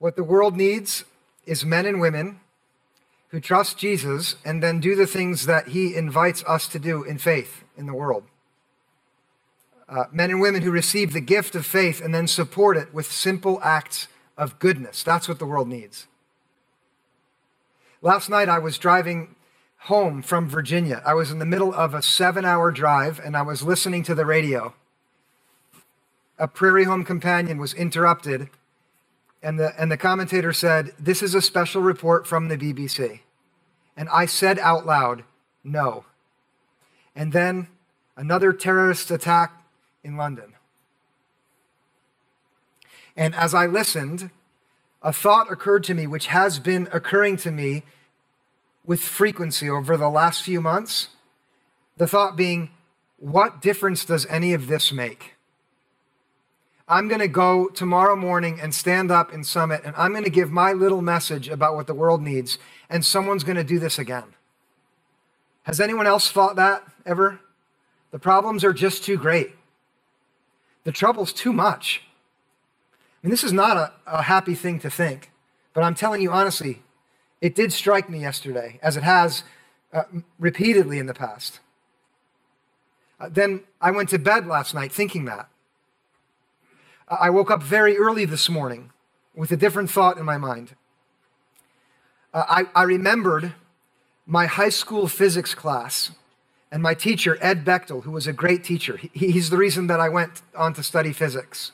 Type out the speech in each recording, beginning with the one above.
What the world needs is men and women who trust Jesus and then do the things that he invites us to do in faith in the world. Uh, men and women who receive the gift of faith and then support it with simple acts of goodness. That's what the world needs. Last night I was driving home from Virginia. I was in the middle of a seven hour drive and I was listening to the radio. A Prairie Home companion was interrupted and the, and the commentator said, This is a special report from the BBC. And I said out loud, No. And then another terrorist attack in London. And as I listened, a thought occurred to me, which has been occurring to me with frequency over the last few months. The thought being, what difference does any of this make? I'm going to go tomorrow morning and stand up in Summit and I'm going to give my little message about what the world needs, and someone's going to do this again. Has anyone else thought that ever? The problems are just too great. The trouble's too much. I mean, this is not a, a happy thing to think, but I'm telling you honestly, it did strike me yesterday, as it has uh, repeatedly in the past. Uh, then I went to bed last night thinking that. I woke up very early this morning with a different thought in my mind. Uh, I, I remembered my high school physics class and my teacher, Ed Bechtel, who was a great teacher. He, he's the reason that I went on to study physics.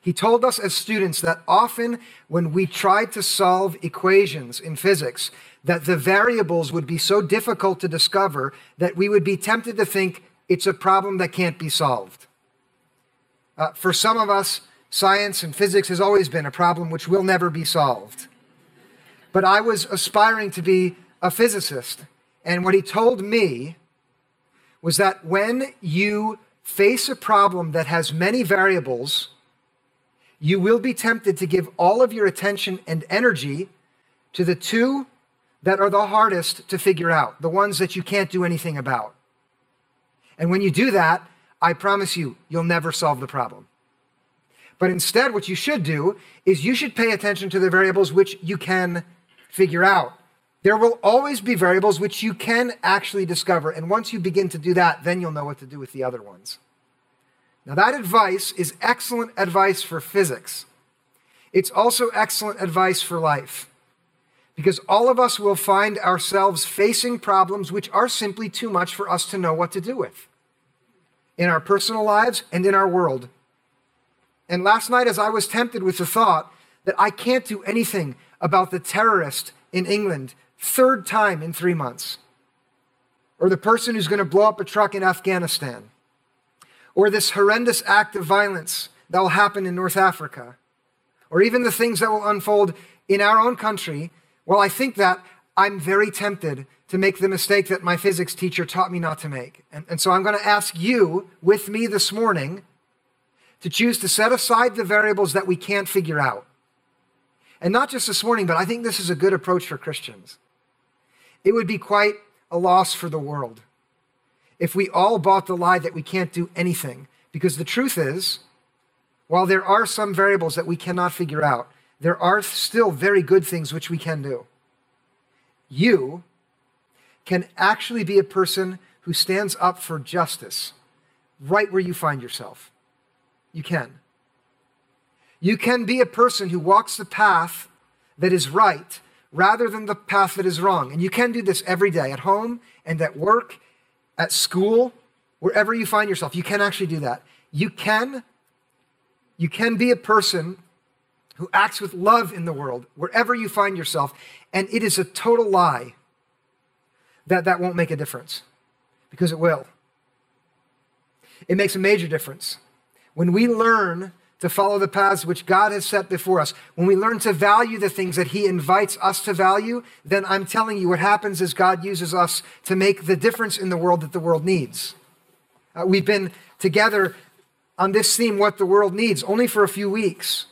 He told us as students that often when we tried to solve equations in physics, that the variables would be so difficult to discover that we would be tempted to think it's a problem that can't be solved. Uh, for some of us, science and physics has always been a problem which will never be solved. But I was aspiring to be a physicist. And what he told me was that when you face a problem that has many variables, you will be tempted to give all of your attention and energy to the two that are the hardest to figure out, the ones that you can't do anything about. And when you do that, I promise you, you'll never solve the problem. But instead, what you should do is you should pay attention to the variables which you can figure out. There will always be variables which you can actually discover. And once you begin to do that, then you'll know what to do with the other ones. Now, that advice is excellent advice for physics. It's also excellent advice for life. Because all of us will find ourselves facing problems which are simply too much for us to know what to do with in our personal lives and in our world. And last night, as I was tempted with the thought that I can't do anything about the terrorist in England, third time in three months, or the person who's going to blow up a truck in Afghanistan, or this horrendous act of violence that will happen in North Africa, or even the things that will unfold in our own country, well, I think that I'm very tempted to make the mistake that my physics teacher taught me not to make. And, and so I'm going to ask you with me this morning to choose to set aside the variables that we can't figure out. And not just this morning, but I think this is a good approach for Christians. It would be quite a loss for the world if we all bought the lie that we can't do anything. Because the truth is, while there are some variables that we cannot figure out, there are still very good things which we can do. You can actually be a person who stands up for justice right where you find yourself. You can. You can be a person who walks the path that is right rather than the path that is wrong. And you can do this every day at home and at work, at school, wherever you find yourself. You can actually do that. You can you can be a person who acts with love in the world wherever you find yourself and it is a total lie that that won't make a difference because it will. It makes a major difference. When we learn to follow the paths which God has set before us, when we learn to value the things that He invites us to value, then I'm telling you what happens is God uses us to make the difference in the world that the world needs. Uh, we've been together on this theme, What the World Needs, only for a few weeks.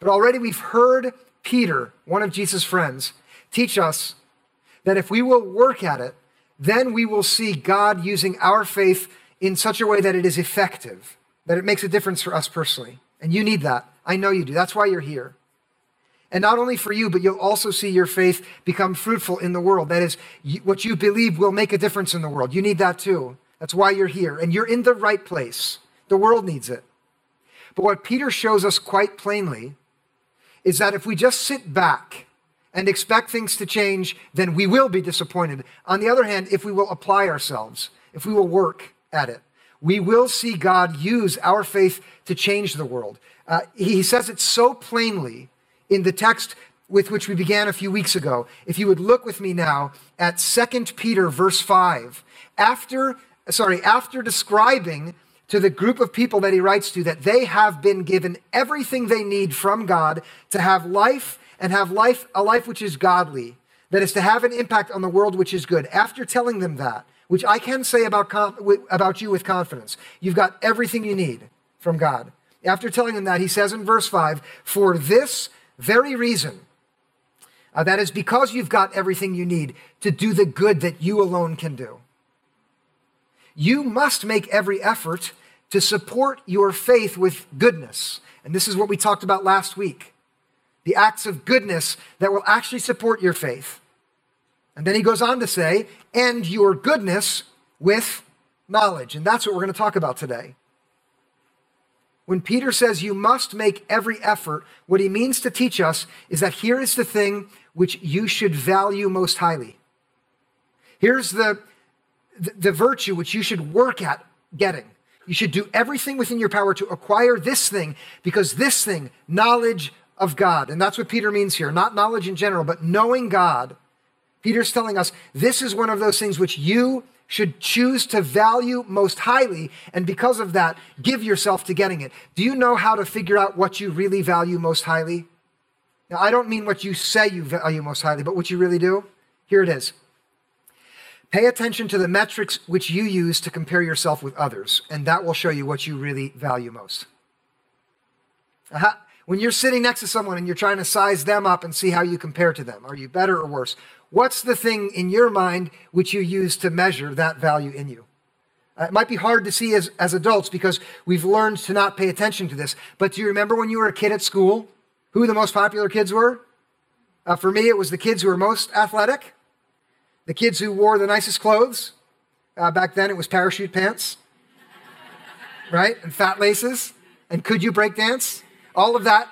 But already we've heard Peter, one of Jesus' friends, teach us that if we will work at it, then we will see God using our faith in such a way that it is effective, that it makes a difference for us personally. And you need that. I know you do. That's why you're here. And not only for you, but you'll also see your faith become fruitful in the world. That is, what you believe will make a difference in the world. You need that too. That's why you're here. And you're in the right place. The world needs it. But what Peter shows us quite plainly is that if we just sit back and expect things to change, then we will be disappointed. On the other hand, if we will apply ourselves, if we will work at it, we will see God use our faith to change the world. Uh, he says it so plainly in the text with which we began a few weeks ago. If you would look with me now at 2 Peter verse 5, after sorry, after describing to the group of people that he writes to that they have been given everything they need from God to have life and have life a life which is godly, that is to have an impact on the world which is good. After telling them that, which I can say about about you with confidence, you've got everything you need from God. After telling them that, he says in verse 5, "For this very reason. Uh, that is because you've got everything you need to do the good that you alone can do. You must make every effort to support your faith with goodness. And this is what we talked about last week the acts of goodness that will actually support your faith. And then he goes on to say, and your goodness with knowledge. And that's what we're going to talk about today. When Peter says you must make every effort, what he means to teach us is that here is the thing which you should value most highly. Here's the, the, the virtue which you should work at getting. You should do everything within your power to acquire this thing because this thing, knowledge of God, and that's what Peter means here, not knowledge in general, but knowing God. Peter's telling us this is one of those things which you should choose to value most highly, and because of that, give yourself to getting it. Do you know how to figure out what you really value most highly? Now, I don't mean what you say you value most highly, but what you really do. Here it is. Pay attention to the metrics which you use to compare yourself with others, and that will show you what you really value most. When you're sitting next to someone and you're trying to size them up and see how you compare to them, are you better or worse? What's the thing in your mind which you use to measure that value in you? Uh, it might be hard to see as, as adults because we've learned to not pay attention to this. But do you remember when you were a kid at school who the most popular kids were? Uh, for me, it was the kids who were most athletic, the kids who wore the nicest clothes. Uh, back then, it was parachute pants, right? And fat laces. And could you break dance? All of that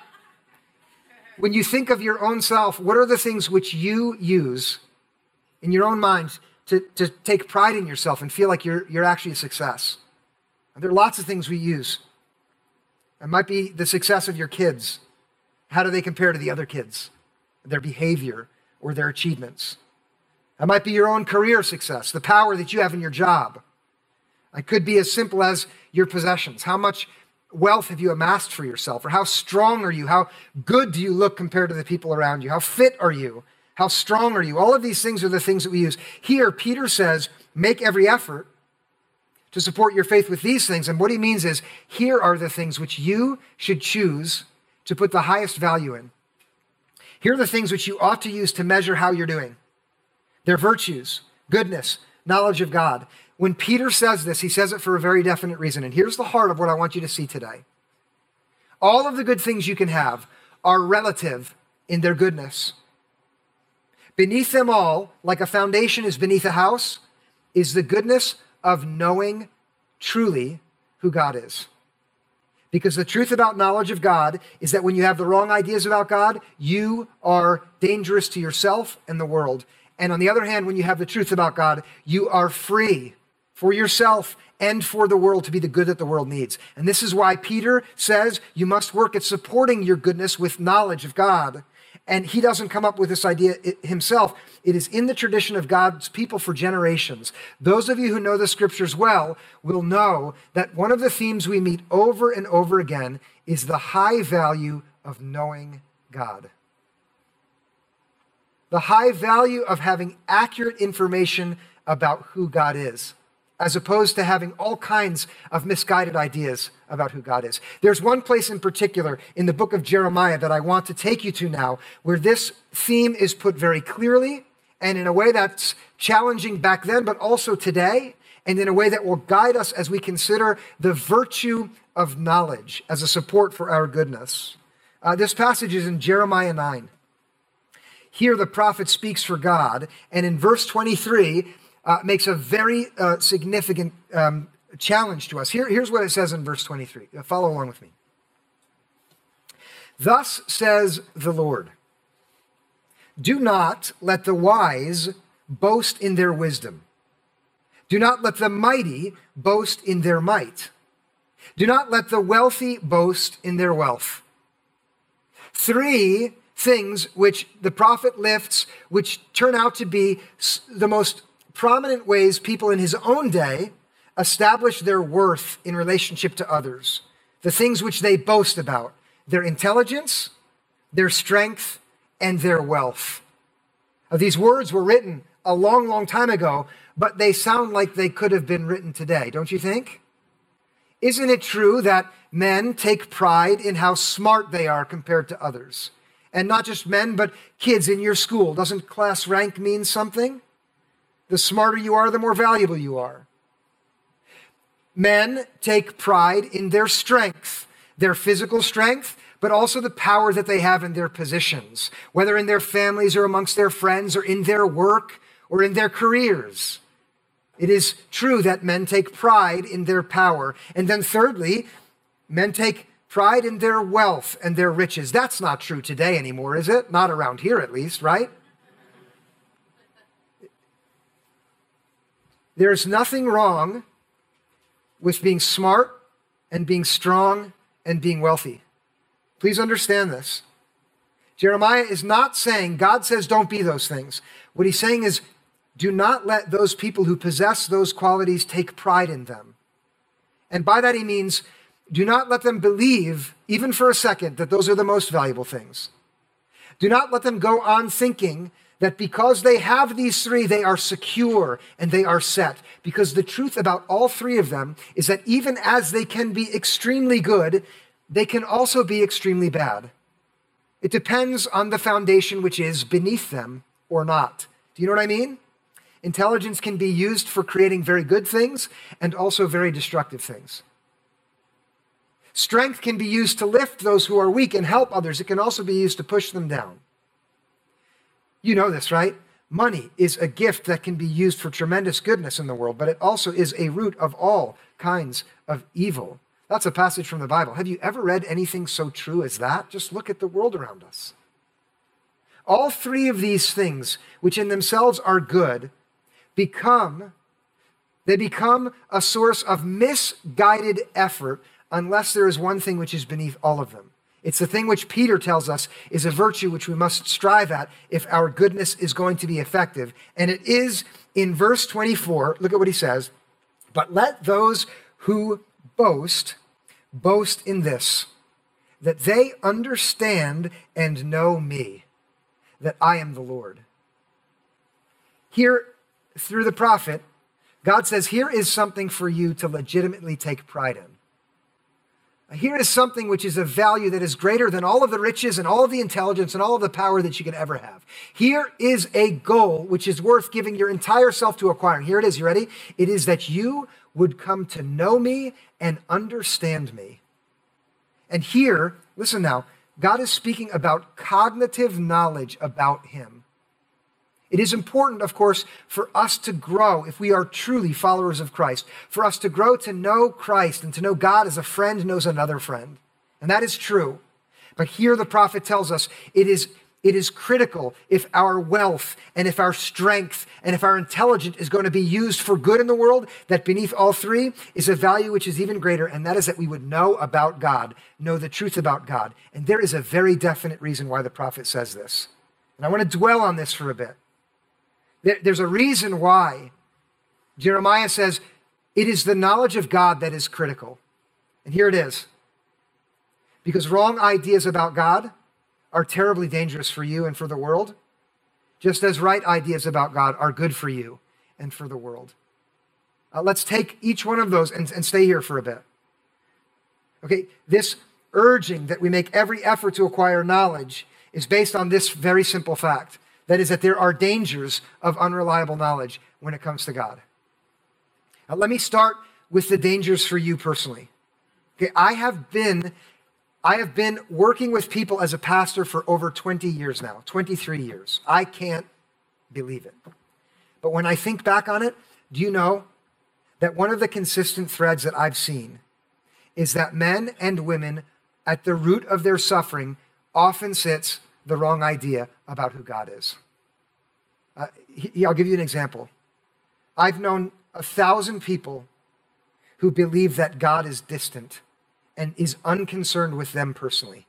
when you think of your own self, what are the things which you use in your own mind to, to take pride in yourself and feel like you're, you're actually a success? And there are lots of things we use. It might be the success of your kids. How do they compare to the other kids? Their behavior or their achievements. It might be your own career success, the power that you have in your job. It could be as simple as your possessions. How much wealth have you amassed for yourself? Or how strong are you? How good do you look compared to the people around you? How fit are you? How strong are you? All of these things are the things that we use. Here, Peter says, make every effort to support your faith with these things. And what he means is, here are the things which you should choose to put the highest value in. Here are the things which you ought to use to measure how you're doing. Their virtues, goodness, knowledge of God. When Peter says this, he says it for a very definite reason. And here's the heart of what I want you to see today. All of the good things you can have are relative in their goodness. Beneath them all, like a foundation is beneath a house, is the goodness of knowing truly who God is. Because the truth about knowledge of God is that when you have the wrong ideas about God, you are dangerous to yourself and the world. And on the other hand, when you have the truth about God, you are free for yourself and for the world to be the good that the world needs. And this is why Peter says you must work at supporting your goodness with knowledge of God. And he doesn't come up with this idea himself. It is in the tradition of God's people for generations. Those of you who know the scriptures well will know that one of the themes we meet over and over again is the high value of knowing God. The high value of having accurate information about who God is as opposed to having all kinds of misguided ideas about who God is. There's one place in particular in the book of Jeremiah that I want to take you to now where this theme is put very clearly and in a way that's challenging back then, but also today, and in a way that will guide us as we consider the virtue of knowledge as a support for our goodness. Uh, this passage is in Jeremiah 9. Here, the prophet speaks for God, and in verse 23, uh, makes a very uh, significant um, challenge to us. Here, here's what it says in verse 23. Uh, follow along with me. Thus says the Lord Do not let the wise boast in their wisdom, do not let the mighty boast in their might, do not let the wealthy boast in their wealth. Three things which the prophet lifts, which turn out to be the most prominent ways people in his own day established their worth in relationship to others, the things which they boast about their intelligence, their strength, and their wealth. Now, these words were written a long, long time ago, but they sound like they could have been written today, don't you think? Isn't it true that men take pride in how smart they are compared to others? And not just men, but kids in your school. Doesn't class rank mean something? The smarter you are, the more valuable you are. Men take pride in their strength, their physical strength, but also the power that they have in their positions, whether in their families or amongst their friends or in their work or in their careers. It is true that men take pride in their power. And then, thirdly, men take pride in their wealth and their riches. That's not true today anymore, is it? Not around here, at least, right? There's nothing wrong with being smart and being strong and being wealthy. Please understand this. Jeremiah is not saying, God says, don't be those things. What he's saying is, do not let those people who possess those qualities take pride in them. And by that he means, do not let them believe, even for a second, that those are the most valuable things. Do not let them go on thinking that because they have these three, they are secure and they are set. Because the truth about all three of them is that even as they can be extremely good, they can also be extremely bad. It depends on the foundation which is beneath them or not. Do you know what I mean? Intelligence can be used for creating very good things and also very destructive things. Strength can be used to lift those who are weak and help others. It can also be used to push them down. You know this, right? Money is a gift that can be used for tremendous goodness in the world, but it also is a root of all kinds of evil. That's a passage from the Bible. Have you ever read anything so true as that? Just look at the world around us. All three of these things, which in themselves are good, become they become a source of misguided effort unless there is one thing which is beneath all of them. It's the thing which Peter tells us is a virtue which we must strive at if our goodness is going to be effective. And it is in verse 24. Look at what he says. But let those who boast boast in this, that they understand and know me, that I am the Lord. Here, through the prophet, God says, Here is something for you to legitimately take pride in. Here is something which is of value that is greater than all of the riches and all of the intelligence and all of the power that you could ever have. Here is a goal which is worth giving your entire self to acquiring. Here it is. You ready? It is that you would come to know me and understand me. And here, listen now, God is speaking about cognitive knowledge about him. It is important, of course, for us to grow if we are truly followers of Christ, for us to grow to know Christ and to know God as a friend knows another friend. And that is true. But here the prophet tells us it is, it is critical if our wealth and if our strength and if our intelligence is going to be used for good in the world, that beneath all three is a value which is even greater, and that is that we would know about God, know the truth about God. And there is a very definite reason why the prophet says this. And I want to dwell on this for a bit. There's a reason why Jeremiah says it is the knowledge of God that is critical. And here it is. Because wrong ideas about God are terribly dangerous for you and for the world, just as right ideas about God are good for you and for the world. Uh, let's take each one of those and, and stay here for a bit. Okay, this urging that we make every effort to acquire knowledge is based on this very simple fact that is, that there are dangers of unreliable knowledge when it comes to God. Now, let me start with the dangers for you personally. Okay, I have been I have been working with people as a pastor for over 20 years now, 23 years. I can't believe it. But when I think back on it, do you know that one of the consistent threads that I've seen is that men and women, at the root of their suffering, often sits the wrong idea about who God is. Uh, I'll give you an example. I've known a thousand people who believe that God is distant and is unconcerned with them personally.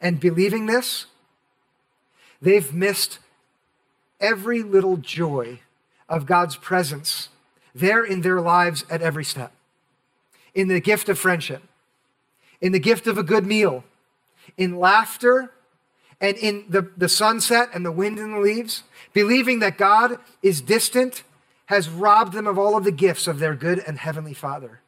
And believing this, they've missed every little joy of God's presence there in their lives at every step. In the gift of friendship, in the gift of a good meal, in laughter, and in the, the sunset and the wind and the leaves, believing that God is distant has robbed them of all of the gifts of their good and heavenly Father.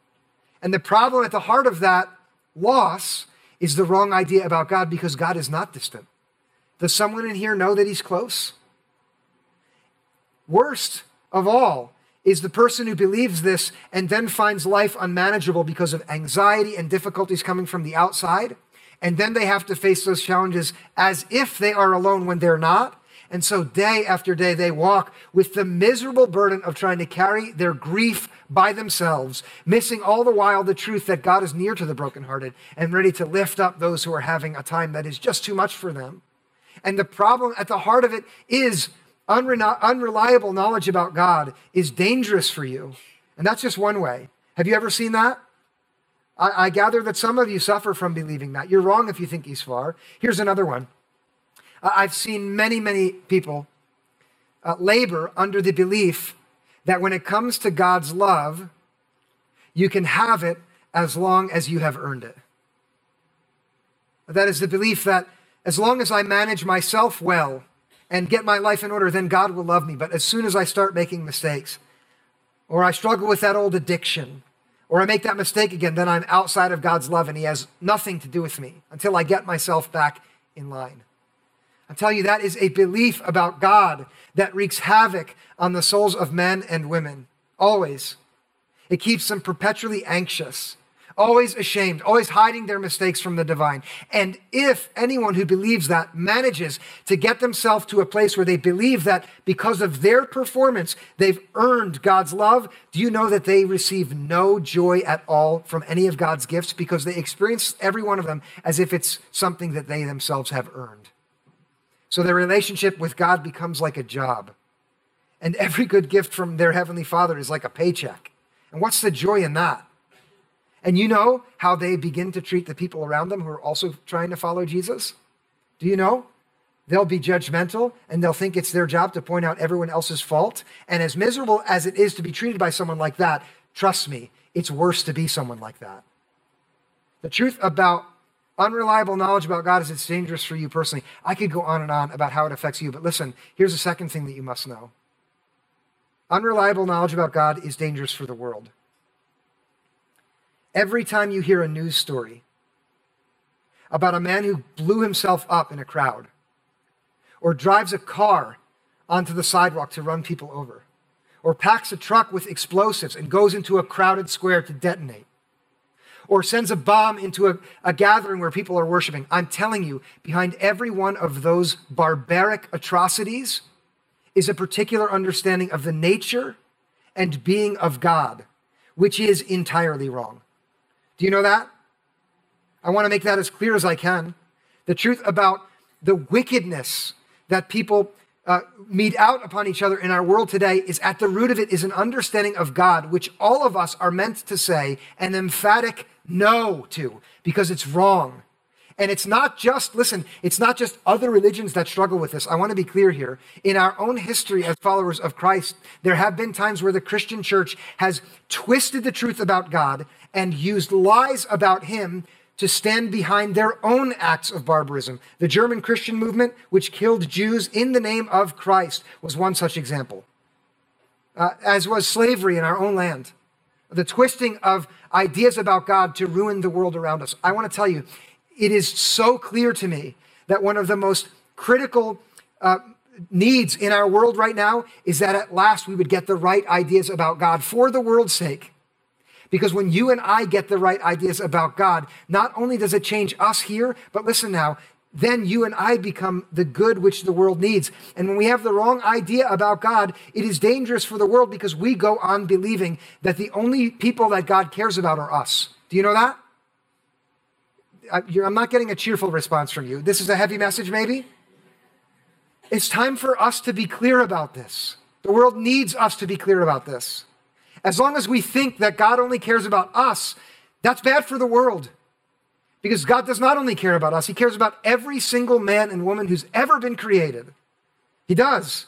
And the problem at the heart of that loss is the wrong idea about God because God is not distant. Does someone in here know that He's close? Worst of all is the person who believes this and then finds life unmanageable because of anxiety and difficulties coming from the outside. And then they have to face those challenges as if they are alone when they're not and so day after day, they walk with the miserable burden of trying to carry their grief by themselves, missing all the while the truth that God is near to the brokenhearted and ready to lift up those who are having a time that is just too much for them. And the problem at the heart of it is unreliable knowledge about God is dangerous for you. And that's just one way. Have you ever seen that? I, I gather that some of you suffer from believing that. You're wrong if you think he's far. Here's another one. I've seen many, many people uh, labor under the belief that when it comes to God's love, you can have it as long as you have earned it. That is the belief that as long as I manage myself well and get my life in order, then God will love me. But as soon as I start making mistakes, or I struggle with that old addiction, or I make that mistake again, then I'm outside of God's love and He has nothing to do with me until I get myself back in line. I'm telling you, that is a belief about God that wreaks havoc on the souls of men and women. Always. It keeps them perpetually anxious, always ashamed, always hiding their mistakes from the divine. And if anyone who believes that manages to get themselves to a place where they believe that because of their performance, they've earned God's love, do you know that they receive no joy at all from any of God's gifts because they experience every one of them as if it's something that they themselves have earned? So their relationship with God becomes like a job. And every good gift from their Heavenly Father is like a paycheck. And what's the joy in that? And you know how they begin to treat the people around them who are also trying to follow Jesus? Do you know? They'll be judgmental and they'll think it's their job to point out everyone else's fault. And as miserable as it is to be treated by someone like that, trust me, it's worse to be someone like that. The truth about unreliable knowledge about God is it's dangerous for you personally. I could go on and on about how it affects you, but listen, here's the second thing that you must know. Unreliable knowledge about God is dangerous for the world. Every time you hear a news story about a man who blew himself up in a crowd or drives a car onto the sidewalk to run people over or packs a truck with explosives and goes into a crowded square to detonate or sends a bomb into a, a gathering where people are worshiping. I'm telling you, behind every one of those barbaric atrocities is a particular understanding of the nature and being of God, which is entirely wrong. Do you know that? I want to make that as clear as I can. The truth about the wickedness that people uh, mete out upon each other in our world today is at the root of it is an understanding of God, which all of us are meant to say an emphatic no to because it's wrong. And it's not just, listen, it's not just other religions that struggle with this. I want to be clear here. In our own history as followers of Christ, there have been times where the Christian church has twisted the truth about God and used lies about Him to stand behind their own acts of barbarism. The German Christian movement, which killed Jews in the name of Christ, was one such example, uh, as was slavery in our own land the twisting of ideas about God to ruin the world around us. I want to tell you, it is so clear to me that one of the most critical uh, needs in our world right now is that at last we would get the right ideas about God for the world's sake. Because when you and I get the right ideas about God, not only does it change us here, but listen now, then you and I become the good which the world needs. And when we have the wrong idea about God, it is dangerous for the world because we go on believing that the only people that God cares about are us. Do you know that? I'm not getting a cheerful response from you. This is a heavy message, maybe? It's time for us to be clear about this. The world needs us to be clear about this. As long as we think that God only cares about us, that's bad for the world. Because God does not only care about us, He cares about every single man and woman who's ever been created. He does.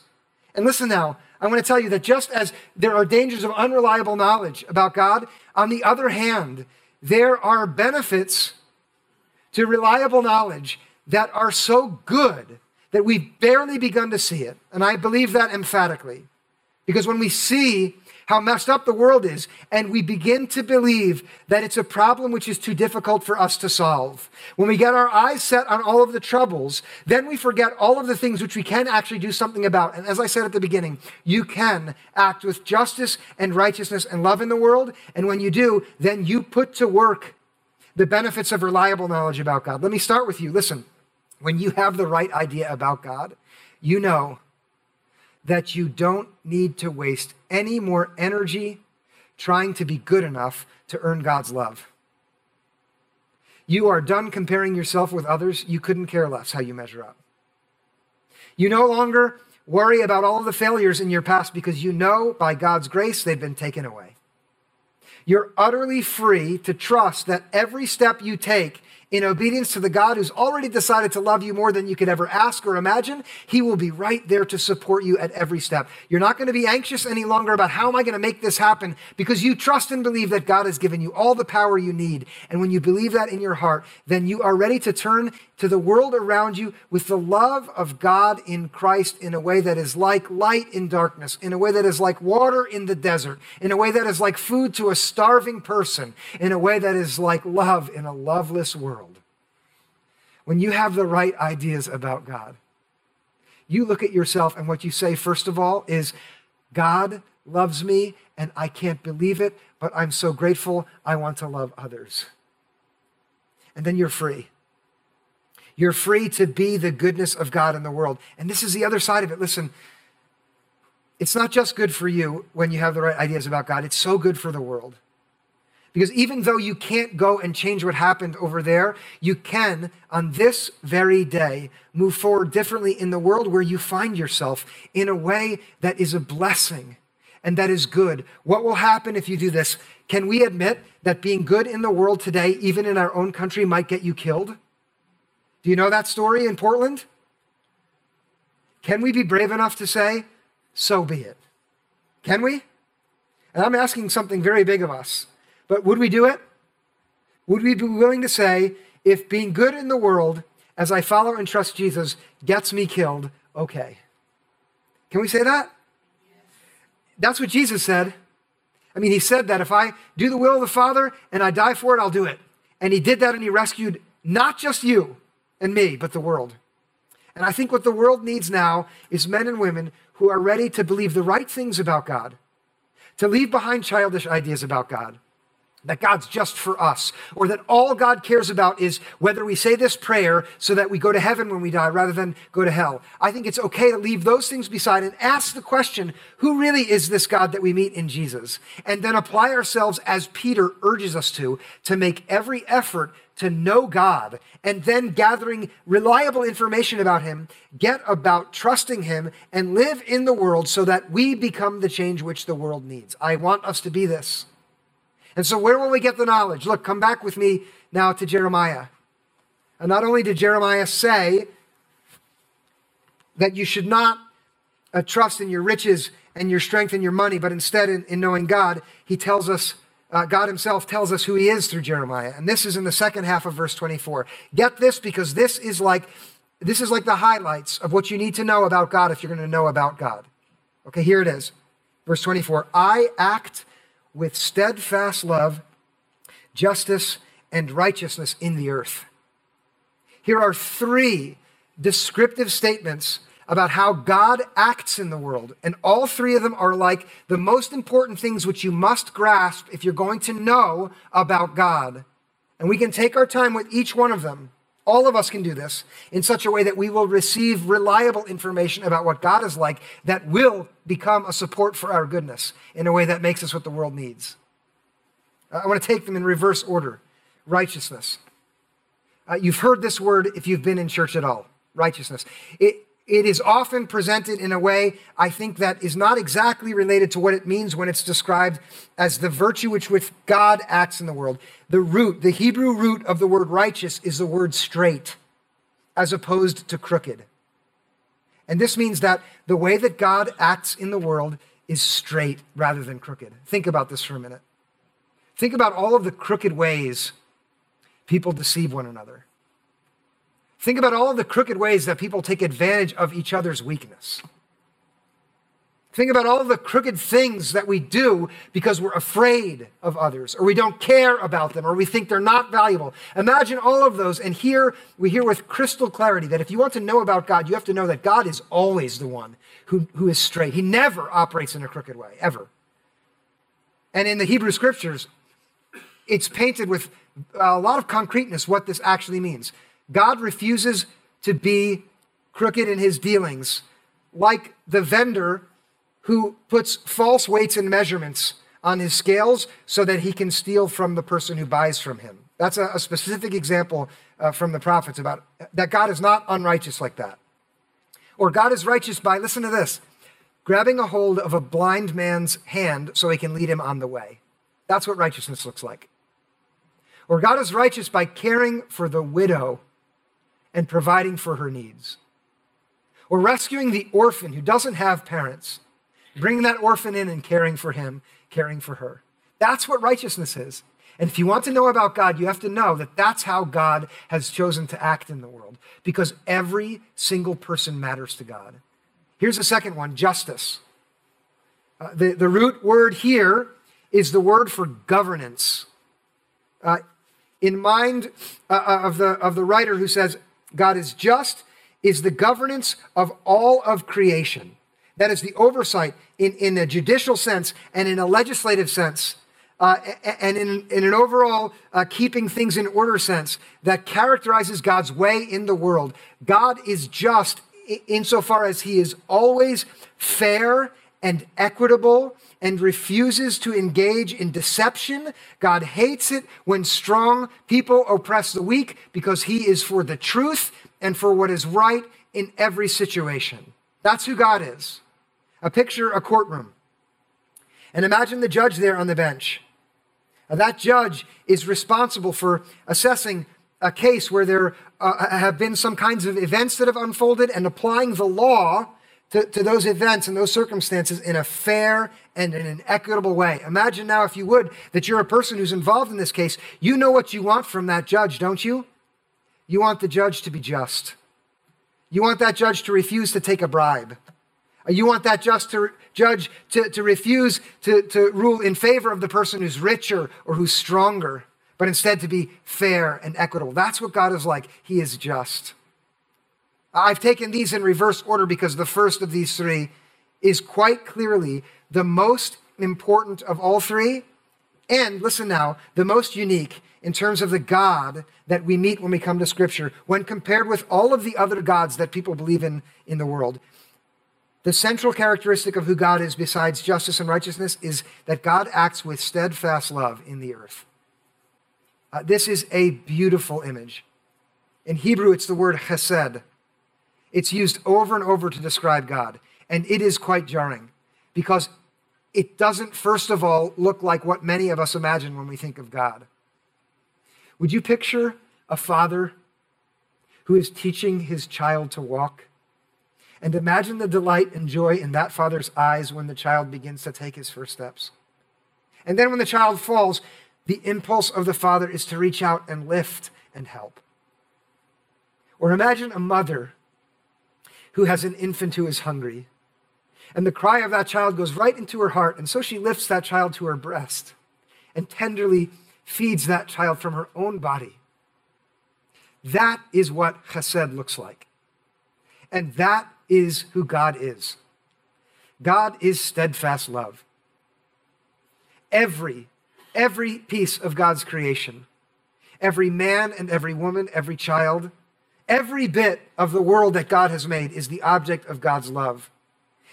And listen now, I want to tell you that just as there are dangers of unreliable knowledge about God, on the other hand, there are benefits to reliable knowledge that are so good that we've barely begun to see it. And I believe that emphatically. Because when we see how messed up the world is, and we begin to believe that it's a problem which is too difficult for us to solve. When we get our eyes set on all of the troubles, then we forget all of the things which we can actually do something about. And as I said at the beginning, you can act with justice and righteousness and love in the world. And when you do, then you put to work the benefits of reliable knowledge about God. Let me start with you. Listen, when you have the right idea about God, you know that you don't need to waste any more energy trying to be good enough to earn God's love. You are done comparing yourself with others. You couldn't care less how you measure up. You no longer worry about all of the failures in your past because you know by God's grace they've been taken away. You're utterly free to trust that every step you take in obedience to the God who's already decided to love you more than you could ever ask or imagine, He will be right there to support you at every step. You're not going to be anxious any longer about how am I going to make this happen because you trust and believe that God has given you all the power you need. And when you believe that in your heart, then you are ready to turn to the world around you with the love of God in Christ in a way that is like light in darkness, in a way that is like water in the desert, in a way that is like food to a starving person, in a way that is like love in a loveless world. When you have the right ideas about God, you look at yourself and what you say, first of all, is God loves me and I can't believe it, but I'm so grateful. I want to love others. And then you're free. You're free to be the goodness of God in the world. And this is the other side of it. Listen, it's not just good for you when you have the right ideas about God, it's so good for the world. Because even though you can't go and change what happened over there, you can, on this very day, move forward differently in the world where you find yourself in a way that is a blessing and that is good. What will happen if you do this? Can we admit that being good in the world today, even in our own country, might get you killed? Do you know that story in Portland? Can we be brave enough to say, so be it? Can we? And I'm asking something very big of us. But would we do it? Would we be willing to say, if being good in the world as I follow and trust Jesus gets me killed, okay? Can we say that? That's what Jesus said. I mean, he said that if I do the will of the Father and I die for it, I'll do it. And he did that and he rescued not just you, and me, but the world. And I think what the world needs now is men and women who are ready to believe the right things about God, to leave behind childish ideas about God, that God's just for us, or that all God cares about is whether we say this prayer so that we go to heaven when we die rather than go to hell. I think it's okay to leave those things beside and ask the question who really is this God that we meet in Jesus? And then apply ourselves, as Peter urges us to, to make every effort to know God and then gathering reliable information about Him, get about trusting Him, and live in the world so that we become the change which the world needs. I want us to be this. And so, where will we get the knowledge? Look, come back with me now to Jeremiah. And not only did Jeremiah say that you should not uh, trust in your riches and your strength and your money, but instead in, in knowing God, he tells us, uh, God himself tells us who he is through Jeremiah. And this is in the second half of verse 24. Get this because this is like this is like the highlights of what you need to know about God if you're going to know about God. Okay, here it is. Verse 24. I act with steadfast love, justice, and righteousness in the earth. Here are three descriptive statements about how God acts in the world. And all three of them are like the most important things which you must grasp if you're going to know about God. And we can take our time with each one of them. All of us can do this in such a way that we will receive reliable information about what God is like that will become a support for our goodness in a way that makes us what the world needs. I want to take them in reverse order righteousness. Uh, you've heard this word if you've been in church at all righteousness. It, it is often presented in a way I think that is not exactly related to what it means when it's described as the virtue which with God acts in the world. The root, the Hebrew root of the word righteous is the word straight, as opposed to crooked. And this means that the way that God acts in the world is straight rather than crooked. Think about this for a minute. Think about all of the crooked ways people deceive one another. Think about all the crooked ways that people take advantage of each other's weakness. Think about all the crooked things that we do because we're afraid of others, or we don't care about them, or we think they're not valuable. Imagine all of those, and here we hear with crystal clarity that if you want to know about God, you have to know that God is always the one who, who is straight. He never operates in a crooked way, ever. And in the Hebrew scriptures, it's painted with a lot of concreteness what this actually means. God refuses to be crooked in his dealings, like the vendor who puts false weights and measurements on his scales so that he can steal from the person who buys from him. That's a, a specific example uh, from the prophets about that God is not unrighteous like that. Or God is righteous by, listen to this, grabbing a hold of a blind man's hand so he can lead him on the way. That's what righteousness looks like. Or God is righteous by caring for the widow and providing for her needs. Or rescuing the orphan who doesn't have parents, bringing that orphan in and caring for him, caring for her. That's what righteousness is. And if you want to know about God, you have to know that that's how God has chosen to act in the world, because every single person matters to God. Here's the second one justice. Uh, the, the root word here is the word for governance. Uh, in mind uh, uh, of, the, of the writer who says, God is just, is the governance of all of creation. That is the oversight in, in a judicial sense and in a legislative sense, uh, and in, in an overall uh, keeping things in order sense that characterizes God's way in the world. God is just insofar as he is always fair and equitable and refuses to engage in deception. God hates it when strong people oppress the weak because he is for the truth and for what is right in every situation. That's who God is. A picture a courtroom. And imagine the judge there on the bench. Now, that judge is responsible for assessing a case where there uh, have been some kinds of events that have unfolded and applying the law to, to those events and those circumstances in a fair and in an equitable way. Imagine now, if you would, that you're a person who's involved in this case. You know what you want from that judge, don't you? You want the judge to be just. You want that judge to refuse to take a bribe. You want that just to, judge to, to refuse to, to rule in favor of the person who's richer or who's stronger, but instead to be fair and equitable. That's what God is like. He is just. I've taken these in reverse order because the first of these three is quite clearly the most important of all three. And listen now, the most unique in terms of the God that we meet when we come to Scripture, when compared with all of the other gods that people believe in in the world. The central characteristic of who God is, besides justice and righteousness, is that God acts with steadfast love in the earth. Uh, this is a beautiful image. In Hebrew, it's the word chesed, it's used over and over to describe God. And it is quite jarring because it doesn't, first of all, look like what many of us imagine when we think of God. Would you picture a father who is teaching his child to walk? And imagine the delight and joy in that father's eyes when the child begins to take his first steps. And then when the child falls, the impulse of the father is to reach out and lift and help. Or imagine a mother who has an infant who is hungry. And the cry of that child goes right into her heart. And so she lifts that child to her breast and tenderly feeds that child from her own body. That is what chesed looks like. And that is who God is. God is steadfast love. Every, every piece of God's creation, every man and every woman, every child, every bit of the world that God has made is the object of God's love.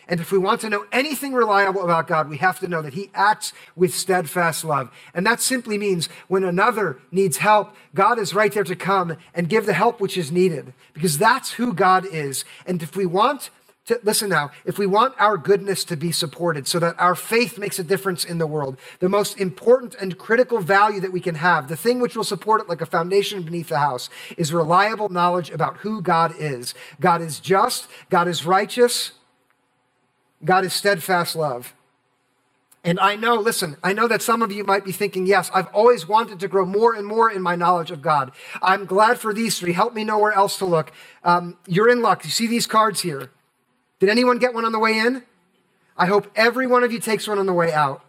And if we want to know anything reliable about God, we have to know that He acts with steadfast love. And that simply means when another needs help, God is right there to come and give the help which is needed, because that's who God is. And if we want to, listen now, if we want our goodness to be supported so that our faith makes a difference in the world, the most important and critical value that we can have, the thing which will support it like a foundation beneath the house, is reliable knowledge about who God is. God is just, God is righteous, God is steadfast love. And I know, listen, I know that some of you might be thinking, yes, I've always wanted to grow more and more in my knowledge of God. I'm glad for these three. Help me know where else to look. Um, you're in luck. You see these cards here. Did anyone get one on the way in? I hope every one of you takes one on the way out.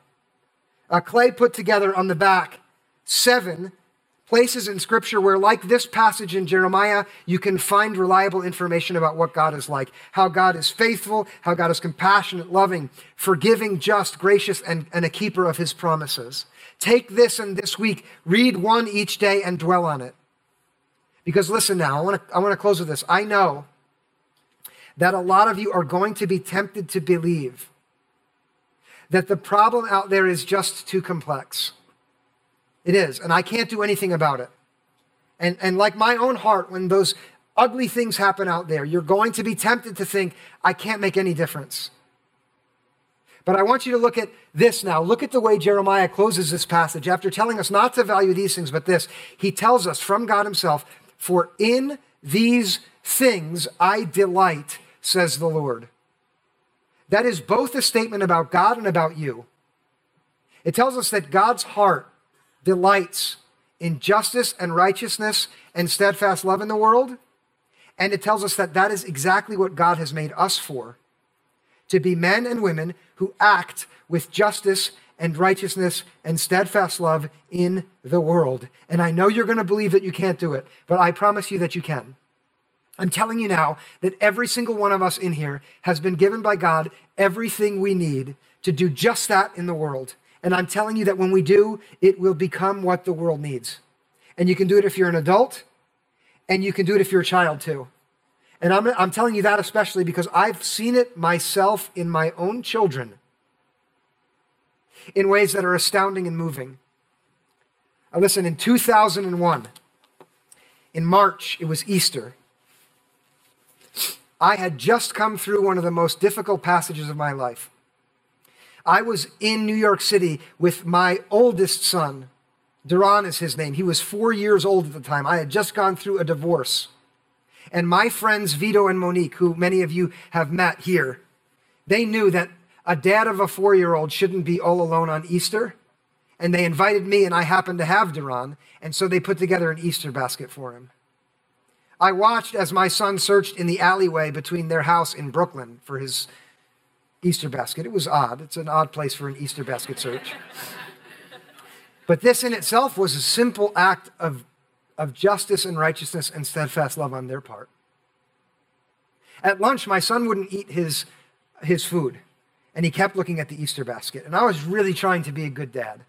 Uh, Clay put together on the back seven places in Scripture where, like this passage in Jeremiah, you can find reliable information about what God is like, how God is faithful, how God is compassionate, loving, forgiving, just, gracious, and, and a keeper of his promises. Take this and this week, read one each day and dwell on it. Because listen now, I want to I want to close with this. I know that a lot of you are going to be tempted to believe that the problem out there is just too complex. It is, and I can't do anything about it. And, and like my own heart, when those ugly things happen out there, you're going to be tempted to think, I can't make any difference. But I want you to look at this now. Look at the way Jeremiah closes this passage. After telling us not to value these things, but this, he tells us from God himself, For in these things I delight, says the Lord. That is both a statement about God and about you. It tells us that God's heart delights in justice and righteousness and steadfast love in the world. And it tells us that that is exactly what God has made us for to be men and women who act with justice and righteousness and steadfast love in the world. And I know you're going to believe that you can't do it, but I promise you that you can. I'm telling you now that every single one of us in here has been given by God everything we need to do just that in the world. And I'm telling you that when we do, it will become what the world needs. And you can do it if you're an adult, and you can do it if you're a child too. And I'm, I'm telling you that especially because I've seen it myself in my own children in ways that are astounding and moving. Now, listen, in 2001, in March, it was Easter. I had just come through one of the most difficult passages of my life. I was in New York City with my oldest son. Duran is his name. He was four years old at the time. I had just gone through a divorce. And my friends Vito and Monique, who many of you have met here, they knew that a dad of a four year old shouldn't be all alone on Easter. And they invited me, and I happened to have Duran. And so they put together an Easter basket for him. I watched as my son searched in the alleyway between their house in Brooklyn for his Easter basket. It was odd. It's an odd place for an Easter basket search. but this in itself was a simple act of, of justice and righteousness and steadfast love on their part. At lunch, my son wouldn't eat his, his food, and he kept looking at the Easter basket. And I was really trying to be a good dad.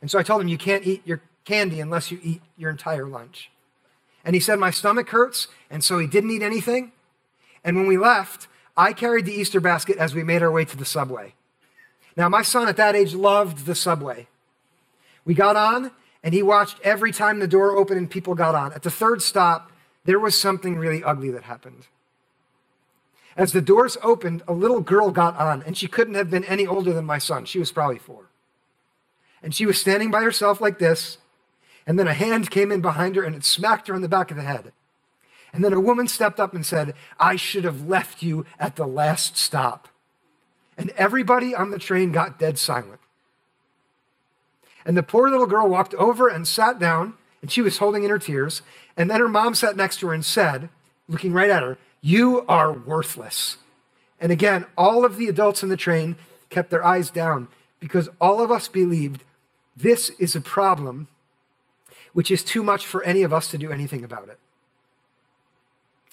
And so I told him, You can't eat your candy unless you eat your entire lunch. And he said, My stomach hurts. And so he didn't eat anything. And when we left, I carried the Easter basket as we made our way to the subway. Now, my son at that age loved the subway. We got on, and he watched every time the door opened and people got on. At the third stop, there was something really ugly that happened. As the doors opened, a little girl got on, and she couldn't have been any older than my son. She was probably four. And she was standing by herself like this, and then a hand came in behind her and it smacked her on the back of the head. And then a woman stepped up and said, I should have left you at the last stop. And everybody on the train got dead silent. And the poor little girl walked over and sat down, and she was holding in her tears. And then her mom sat next to her and said, looking right at her, You are worthless. And again, all of the adults in the train kept their eyes down because all of us believed this is a problem which is too much for any of us to do anything about it.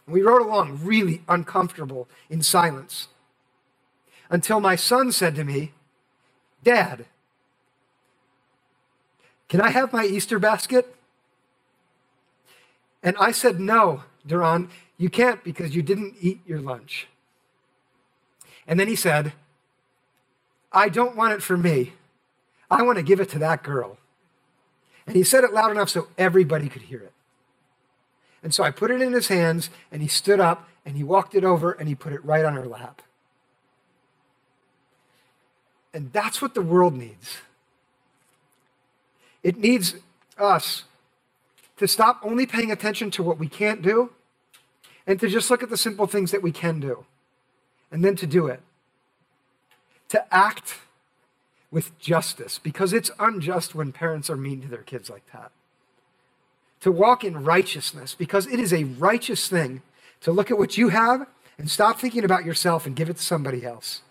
We rode along really uncomfortable in silence until my son said to me, Dad, can I have my Easter basket? And I said, No, Duran, you can't because you didn't eat your lunch. And then he said, I don't want it for me. I want to give it to that girl. And he said it loud enough so everybody could hear it. And so I put it in his hands, and he stood up and he walked it over and he put it right on her lap. And that's what the world needs. It needs us to stop only paying attention to what we can't do and to just look at the simple things that we can do and then to do it. To act with justice because it's unjust when parents are mean to their kids like that. To walk in righteousness because it is a righteous thing to look at what you have and stop thinking about yourself and give it to somebody else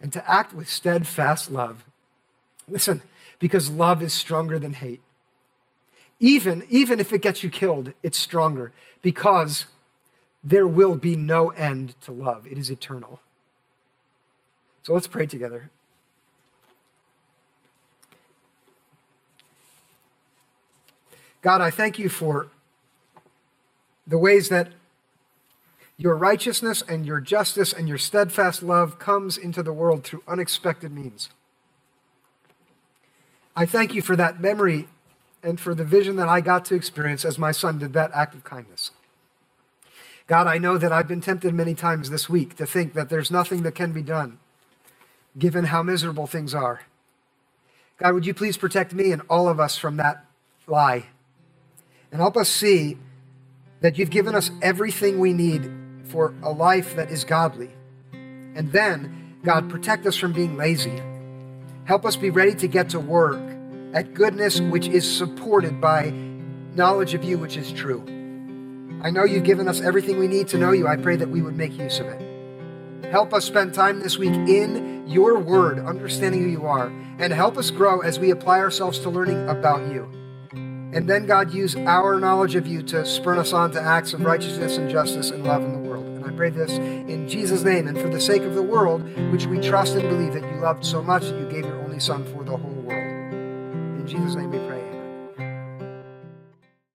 and to act with steadfast love. Listen, because love is stronger than hate. Even, even if it gets you killed, it's stronger because there will be no end to love. It is eternal. So let's pray together. God, I thank you for the ways that your righteousness and your justice and your steadfast love comes into the world through unexpected means. I thank you for that memory and for the vision that I got to experience as my son did that act of kindness. God, I know that I've been tempted many times this week to think that there's nothing that can be done given how miserable things are. God, would you please protect me and all of us from that lie and help us see that you've given us everything we need for a life that is godly. And then, God, protect us from being lazy. Help us be ready to get to work at goodness which is supported by knowledge of you, which is true. I know you've given us everything we need to know you. I pray that we would make use of it. Help us spend time this week in your word, understanding who you are, and help us grow as we apply ourselves to learning about you. And then, God, use our knowledge of you to spur us on to acts of righteousness and justice and love in the world. And I pray this in Jesus' name and for the sake of the world, which we trust and believe that you loved so much that you gave your only Son for the whole world. In Jesus' name we pray.